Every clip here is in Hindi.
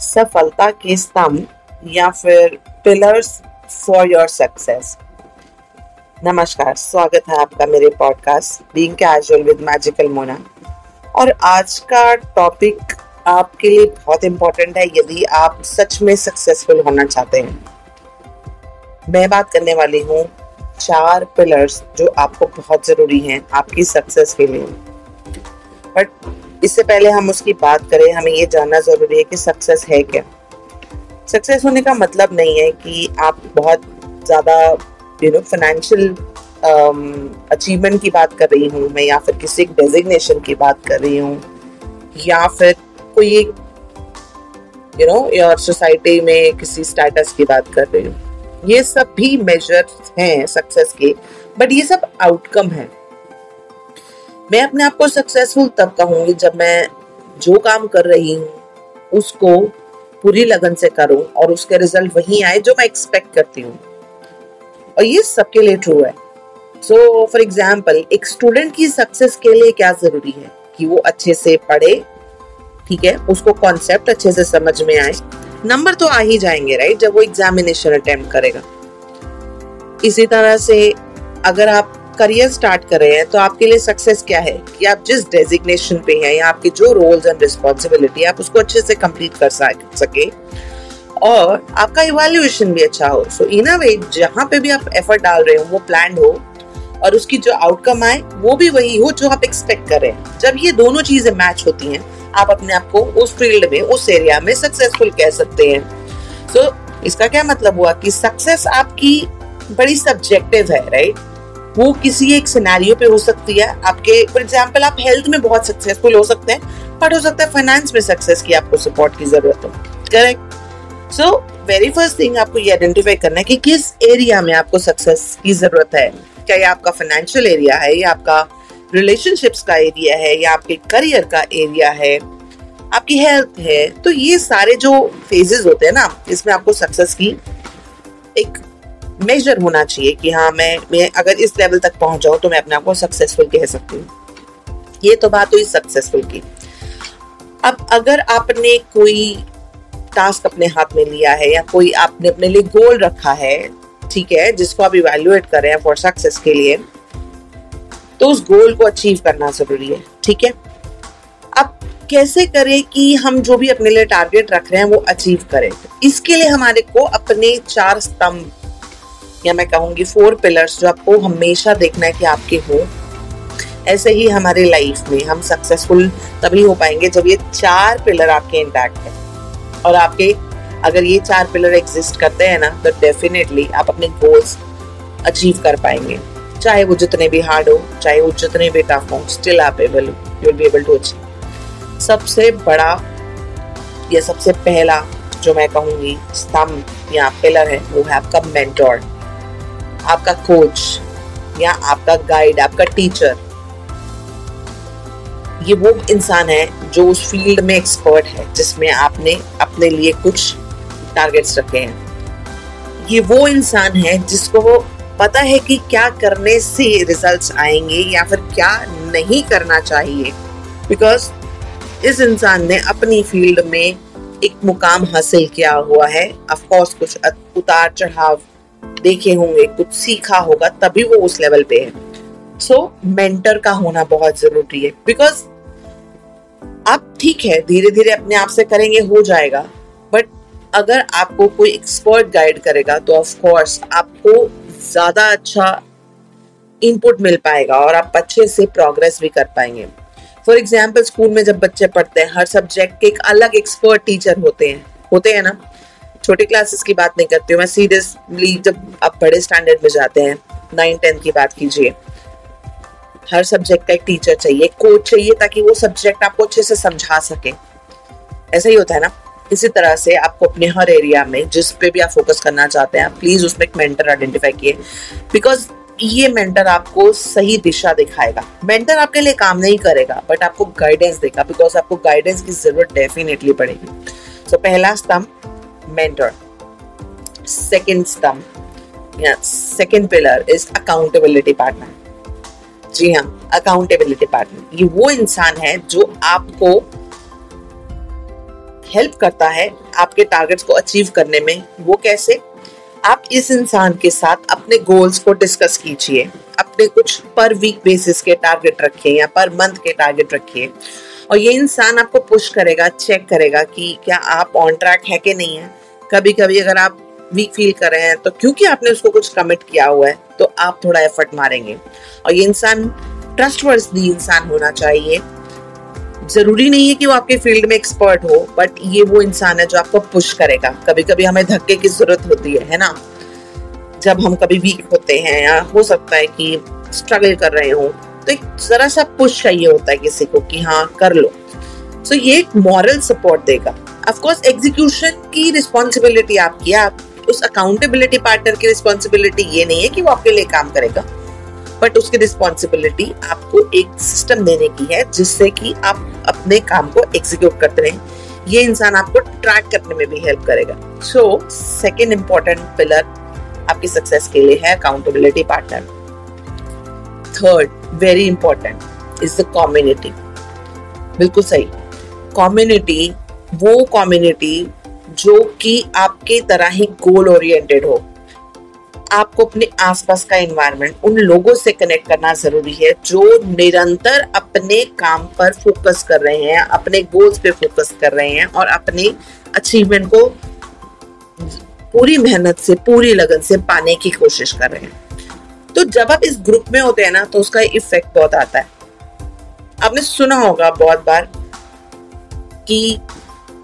सफलता के स्तंभ या फिर पिलर्स फॉर योर सक्सेस नमस्कार, स्वागत है आपका मेरे podcast being casual with magical Mona और आज का टॉपिक आपके लिए बहुत इंपॉर्टेंट है, यदि आप सच में सक्सेसफुल होना चाहते हैं। मैं बात करने वाली हूँ चार पिलर्स जो आपको बहुत ज़रूरी हैं आपकी सक्सेस के लिए। बट इससे पहले हम उसकी बात करें, हमें ये जानना ज़रूरी है कि सक्सेस है क्या? सक्सेस होने का मतलब नहीं है कि आप बहुत ज़्यादा यू नो फाइनेंशियल अचीवमेंट की बात कर रही हूँ मैं, या फिर किसी एक डेजिग्नेशन की बात कर रही हूँ, या फिर कोई एक यू नो योर सोसाइटी में किसी स्टेटस की बात कर रही हूँ। ये सब भी मेजर हैं सक्सेस के बट ये सब आउटकम है। मैं अपने आप को सक्सेसफुल तब कहूँगी जब मैं जो काम कर रही हूँ, उसको पूरी लगन से करूँ और उसके रिज़ल्ट वही आए जो मैं एक्सपेक्ट करती हूँ। और ये सबके लिए ट्रू है। सो फॉर एग्ज़ाम्पल एक स्टूडेंट की सक्सेस के लिए क्या ज़रूरी है? कि वो अच्छे से पढ़े, ठीक है? उसको कॉन्सेप्ट अच्छे से समझ में आए। नंबर तो आ ही जाएँगे राइट जब वो एग्जामिनेशन अटेम्प्ट करेगा। इसी तरह से अगर आप करियर स्टार्ट कर रहे हैं तो आपके लिए सक्सेस क्या है? कि आप जिस डेजिग्नेशन पे हैं या आपके जो रोल्स एंड रिस्पॉन्सिबिलिटी आप उसको अच्छे से कंप्लीट कर सके और आपका इवेल्युएशन भी अच्छा हो। सो इन अ वे जहाँ पे भी आप एफर्ट डाल रहे हो वो प्लान हो और उसकी जो आउटकम आए वो भी वही हो जो आप एक्सपेक्ट कर रहे हैं। जब ये दोनों चीज़ें मैच होती हैं आप अपने आप को उस फ़ील्ड में उस एरिया में सक्सेसफुल कह सकते हैं। सो so, इसका क्या मतलब हुआ कि सक्सेस आपकी बड़ी सब्जेक्टिव है राइट वो किसी एक सिनेरियो पे हो सकती है। आपके फॉर एग्जांपल आप हेल्थ में बहुत सक्सेसफुल हो सकते हैं बट हो सकता है फाइनेंस में सक्सेस की आपको सपोर्ट की ज़रूरत हो। Correct so very first thing आपको ये आइडेंटिफाई करना है कि किस एरिया में आपको सक्सेस की ज़रूरत है। क्या ये आपका फाइनेंशियल एरिया है, या आपका रिलेशनशिप्स का एरिया है, या आपके करियर का एरिया है, आपकी हेल्थ है तो ये सारे जो फेजेस होते हैं ना, इसमें आपको सक्सेस की एक मेजर होना चाहिए कि हाँ मैं मैं अगर इस लेवल तक पहुँच जाऊँ तो मैं अपने आप को सक्सेसफुल कह सकती हूँ। ये तो बात हुई सक्सेसफुल की। अब अगर आपने कोई टास्क अपने हाथ में लिया है या कोई आपने अपने लिए गोल रखा है, ठीक है, जिसको आप इवेल्युएट कर रहे हैं फॉर सक्सेस के लिए तो उस गोल को अचीव करना ज़रूरी है, ठीक है? अब कैसे करें कि हम जो भी अपने लिए टारगेट रख रहे हैं वो अचीव करें? इसके लिए हमारे को अपने चार स्तंभ या मैं कहूँगी फोर पिलर्स जो आपको हमेशा देखना है कि आपके हो। ऐसे ही हमारे लाइफ में हम सक्सेसफुल तभी हो पाएँगे जब ये चार पिलर आपके इंटैक्ट है। और आपके, अगर ये चार पिलर एग्जिस्ट करते हैं ना तो डेफिनेटली आप अपने गोल्स अचीव कर पाएँगे। चाहे वो जितने भी हार्ड हो, चाहे वो जितने भी टफ हो स्टिल आप able you be able to achieve सबसे बड़ा या सबसे पहला जो मैं कहूँगी स्तंभ या पिलर है, वो है आपका मेंटोर आपका कोच या आपका गाइड आपका टीचर ये वो इंसान है जो उस फ़ील्ड में एक्सपर्ट है, जिसमें आपने अपने लिए कुछ टारगेट्स रखे हैं। ये वो इंसान है जिसको वो पता है कि क्या करने से रिजल्ट्स आएँगे या फिर क्या नहीं करना चाहिए। बिकॉज़ इस इंसान ने अपनी फ़ील्ड में एक मुकाम हासिल किया हुआ है। ऑफकोर्स कुछ उतार चढ़ाव देखे होंगे कुछ सीखा होगा तभी वो उस लेवल पे है। सो so, मेंटर का होना बहुत ज़रूरी है। बिकॉज़ आप ठीक है धीरे धीरे अपने आप से करेंगे हो जाएगा। बट अगर आपको कोई एक्सपर्ट गाइड करेगा तो ऑफ़ कोर्स आपको ज़्यादा अच्छा इनपुट मिल पाएगा और आप अच्छे से प्रोग्रेस भी कर पाएँगे। फॉर एग्ज़ाम्पल स्कूल में जब बच्चे पढ़ते हैं हर सब्जेक्ट के एक अलग एक्सपर्ट टीचर होते हैं। होते हैं ना? छोटी क्लासेस की बात नहीं करती हूँ। मैं सीरियसली जब आप बड़े स्टैंडर्ड में जाते हैं नाइन टेंथ की बात कीजिए हर सब्जेक्ट का एक टीचर चाहिए कोच चाहिए ताकि वो सब्जेक्ट आपको अच्छे से समझा सके। ऐसा ही होता है ना? इसी तरह से आपको अपने हर एरिया में जिस पे भी आप फोकस करना चाहते हैं प्लीज़ उसमें एक मेंटर आइडेंटिफाई किए। बिकॉज़ ये मेंटर आपको सही दिशा दिखाएगा। मेंटर आपके लिए काम नहीं करेगा बट आपको गाइडेंस देगा बिकॉज़ आपको गाइडेंस की ज़रूरत डेफिनेटली पड़ेगी। सो so, पहला स्तंभ मेंटर सेकेंड स्तंभ या second pillar is accountability partner जी हाँ अकाउंटेबिलिटी पार्टनर ये वो इंसान है जो आपको हेल्प करता है आपके टारगेट्स को अचीव करने में। वो कैसे? आप इस इंसान के साथ अपने गोल्स को डिस्कस कीजिए। अपने कुछ पर वीक बेसिस के टारगेट रखिए या पर मंथ के टारगेट रखिए। और ये इंसान आपको पुश करेगा चेक करेगा कि क्या आप ऑन ट्रैक है कि नहीं है। कभी कभी अगर आप वीक फील कर रहे हैं तो क्योंकि आपने उसको कुछ कमिट किया हुआ है तो आप थोड़ा एफर्ट मारेंगे। और ये इंसान ट्रस्टवर्दी इंसान होना चाहिए। ज़रूरी नहीं है कि वो आपके फ़ील्ड में एक्सपर्ट हो बट ये वो इंसान है जो आपको पुश करेगा। कभी कभी हमें धक्के की ज़रूरत होती है है ना? जब हम कभी वीक होते हैं या हो सकता है कि स्ट्रगल कर रहे हो तो एक जरा सा पुश चाहिए होता है किसी को कि हाँ कर लो। सो so, ये एक मॉरल सपोर्ट देगा। ऑफकोर्स एग्जीक्यूशन की रिस्पॉन्सिबिलिटी आपकी आप उस अकाउंटेबिलिटी पार्टनर की रिस्पॉन्सिबिलिटी ये नहीं है कि वो आपके लिए काम करेगा बट उसकी रिस्पॉन्सिबिलिटी आपको एक सिस्टम देने की है जिससे कि आप अपने काम को एग्जीक्यूट करते रहें। ये इंसान आपको ट्रैक करने में भी हेल्प करेगा। सो सेकेंड इंपॉर्टेंट पिलर आपकी सक्सेस के लिए है accountability partner third very important is the community बिल्कुल सही। कम्युनिटी वो कम्युनिटी जो कि आपके तरह ही गोल ओरिएंटेड हो। आपको अपने आसपास का एनवायरनमेंट उन लोगों से कनेक्ट करना ज़रूरी है जो निरंतर अपने काम पर फोकस कर रहे हैं, अपने गोल्स पे फोकस कर रहे हैं और अपने अचीवमेंट को पूरी मेहनत से, पूरी लगन से पाने की कोशिश कर रहे हैं। तो जब आप इस ग्रुप में होते हैं ना तो उसका इफ़ेक्ट बहुत आता है। आपने सुना होगा बहुत बार कि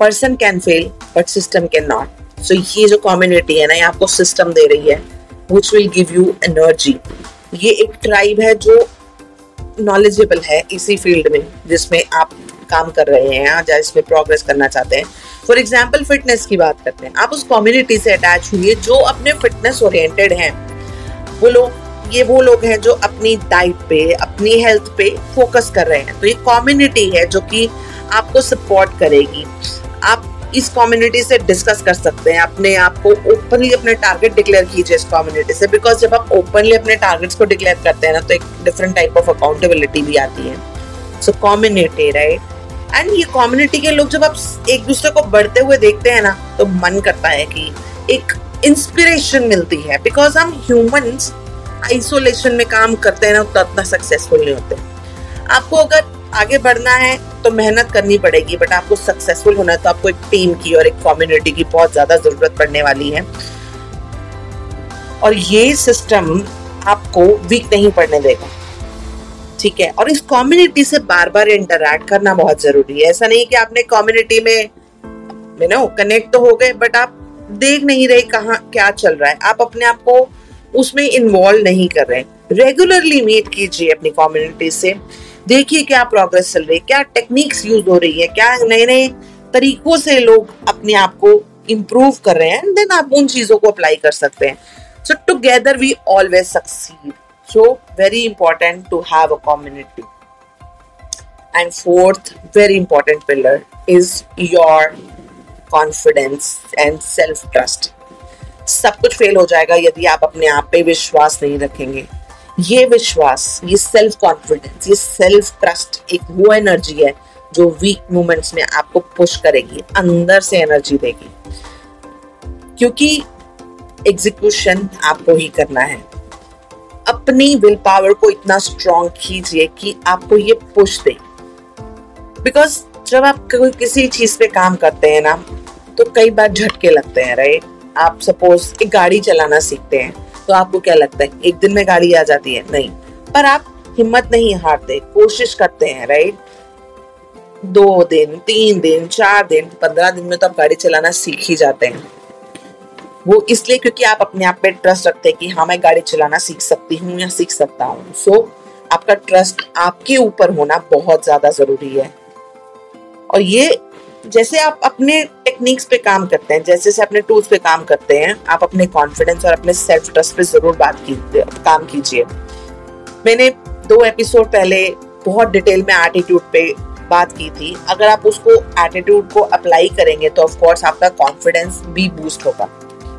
person can fail but system can not so ये जो कम्युनिटी है ना, ये आपको सिस्टम दे रही है which will give you energy ये एक ट्राइब है जो नॉलेजेबल है इसी फ़ील्ड में, जिसमें आप काम कर रहे हैं या इसमें प्रोग्रेस करना चाहते हैं। फॉर एग्ज़ाम्पल फिटनेस की बात करते हैं। आप उस कम्युनिटी से अटैच हुए जो अपने फिटनेस ओरिएंटेड हैं। वो लोग ये वो लोग हैं जो अपनी डाइट पे, अपनी हेल्थ पे फोकस कर रहे हैं। तो ये कम्युनिटी है जो कि आपको सपोर्ट करेगी। आप इस कम्युनिटी से डिस्कस कर सकते हैं। अपने आप को ओपनली अपने टारगेट डिक्लेयर कीजिए इस कम्युनिटी से। बिकॉज़ जब आप ओपनली अपने टारगेट्स को डिक्लेयर करते हैं ना तो एक डिफरेंट टाइप ऑफ़ अकाउंटेबिलिटी भी आती है। सो कम्युनिटी राइट एंड ये कम्युनिटी के लोग जब आप एक दूसरे को बढ़ते हुए देखते हैं ना तो मन करता है कि एक इंस्पिरेशन मिलती है। बिकॉज़ हम ह्यूमंस आइसोलेशन में काम करते हैं ना तो उतना सक्सेसफुल नहीं होते। आपको अगर आगे बढ़ना है तो मेहनत करनी पड़ेगी बट आपको सक्सेसफुल होना है तो आपको एक टीम की और एक कम्युनिटी की बहुत ज़्यादा ज़रूरत पड़ने वाली है। और ये सिस्टम आपको वीक नहीं पड़ने देगा। ठीक है? और इस कम्युनिटी से बार बार इंटरैक्ट करना बहुत ज़रूरी है। ऐसा नहीं कि आपने कम्युनिटी में यू नो कनेक्ट तो हो गए बट आप देख नहीं रहे कहा, क्या चल रहा है। आप अपने आप को उसमें इन्वॉल्व नहीं कर रहे। हैं रेगुलरली मीट कीजिए अपनी कम्युनिटी से। देखिए क्या प्रोग्रेस चल रही है, क्या टेक्निक्स यूज़ हो रही है, क्या नए नए तरीकों से लोग अपने आप को इम्प्रूव कर रहे हैं देन आप उन चीज़ों को अप्लाई कर सकते हैं। So together we always succeed so very important to have a community and fourth very important pillar is your confidence and self trust सब कुछ फेल हो जाएगा यदि आप अपने आप पे विश्वास नहीं रखेंगे। ये विश्वास, ये सेल्फ कॉन्फिडेंस ये सेल्फ ट्रस्ट एक वो एनर्जी है जो वीक मोमेंट्स में आपको पुश करेगी, अंदर से एनर्जी देगी। क्योंकि एग्जीक्यूशन आपको ही करना है। अपनी विल पावर को इतना स्ट्रॉन्ग कीजिए कि आपको ये पुश दे। बिकॉज़ जब आप किसी चीज़ पे काम करते हैं ना तो कई बार झटके लगते हैं राइट आप सपोज़ एक गाड़ी चलाना सीखते हैं तो आपको क्या लगता है एक दिन में गाड़ी आ जाती है? नहीं। पर आप हिम्मत नहीं हारते कोशिश करते हैं राइट दो दिन तीन दिन चार दिन पंद्रह दिन में तो आप गाड़ी चलाना सीख ही जाते हैं। वो इसलिए क्योंकि आप अपने आप पे ट्रस्ट रखते हैं कि हाँ मैं गाड़ी चलाना सीख सकती हूँ या सीख सकता हूँ। सो so, आपका ट्रस्ट आपके ऊपर होना बहुत ज़्यादा ज़रूरी है। और ये जैसे आप अपने टेक्निक्स पे काम करते हैं, जैसे जैसे अपने टूल्स पे काम करते हैं, आप अपने कॉन्फिडेंस और अपने सेल्फ ट्रस्ट पे ज़रूर बात कीजिए काम कीजिए। मैंने दो एपिसोड पहले बहुत डिटेल में एटीट्यूड पे बात की थी। अगर आप उसको एटीट्यूड को अप्लाई करेंगे तो ऑफ़ कोर्स आपका कॉन्फिडेंस भी बूस्ट होगा।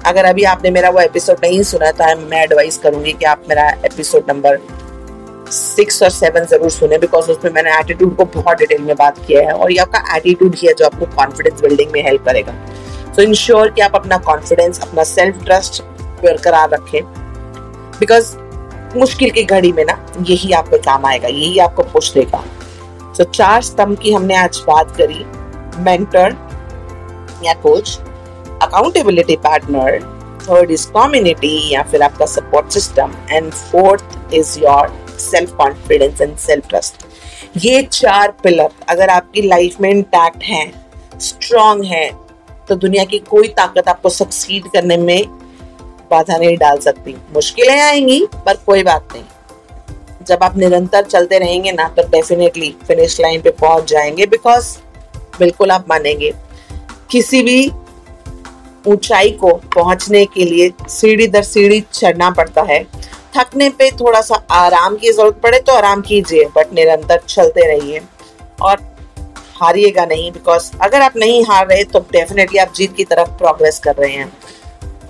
अगर अभी आपने मेरा वो एपिसोड नहीं सुना था मैं एडवाइस करूँगी कि आप मेरा एपिसोड नंबर सिक्स और सेवन ज़रूर सुने बिकॉज़ उसमें मैंने एटीट्यूड को बहुत डिटेल में बात किया है और ये आपका एटीट्यूड ही है जो आपको कॉन्फिडेंस बिल्डिंग में हेल्प करेगा। सो so, इंश्योर कि आप अपना कॉन्फिडेंस अपना सेल्फ ट्रस्ट बरकरार रखें बिकॉज़ मुश्किल की घड़ी में ना यही आपको काम आएगा यही आपको पुश देगा। सो so, चार स्तंभ की हमने आज बात करी मेंटर या coach accountability partner third is community या फिर आपका support system and fourth is your self confidence and self trust ये चार पिलर अगर आपकी लाइफ में इंटैक्ट हैं स्ट्रांग है तो दुनिया की कोई ताकत आपको सक्सीड करने में बाधा नहीं डाल सकती। मुश्किलें आएँगी, पर कोई बात नहीं। जब आप निरंतर चलते रहेंगे ना तो डेफिनेटली फिनिश लाइन पे पहुँच जाएँगे बिकॉज़ बिल्कुल आप मानेंगे। किसी भी ऊंचाई को पहुँचने के लिए सीढ़ी दर सीढ़ी चढ़ना पड़ता है। थकने पे थोड़ा सा आराम की ज़रूरत पड़े तो आराम कीजिए बट निरंतर चलते रहिए। और हारिएगा नहीं बिकॉज़ अगर आप नहीं हार रहे तो डेफिनेटली आप जीत की तरफ़ प्रोग्रेस कर रहे हैं।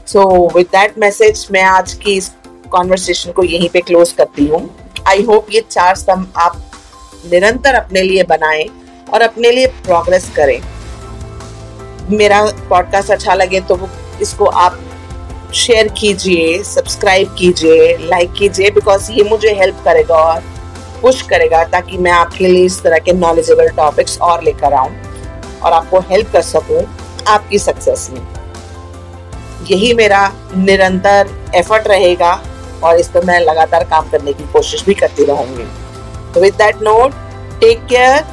सो विद दैट मैसेज मैं आज की इस कॉन्वर्सेशन को यहीं पे क्लोज करती हूँ। आई होप ये चार स्तंभ आप निरंतर अपने लिए बनाएँ और अपने लिए प्रोग्रेस करें। मेरा पॉडकास्ट अच्छा लगे तो इसको आप शेयर कीजिए सब्सक्राइब कीजिए लाइक कीजिए बिकॉज़ ये मुझे हेल्प करेगा और पुश करेगा ताकि मैं आपके लिए इस तरह के नॉलेजेबल टॉपिक्स और लेकर आऊँ और आपको हेल्प कर सकूँ आपकी सक्सेस में। यही मेरा निरंतर एफर्ट रहेगा और इस पर मैं लगातार काम करने की कोशिश भी करती रहूँगी। With that note take care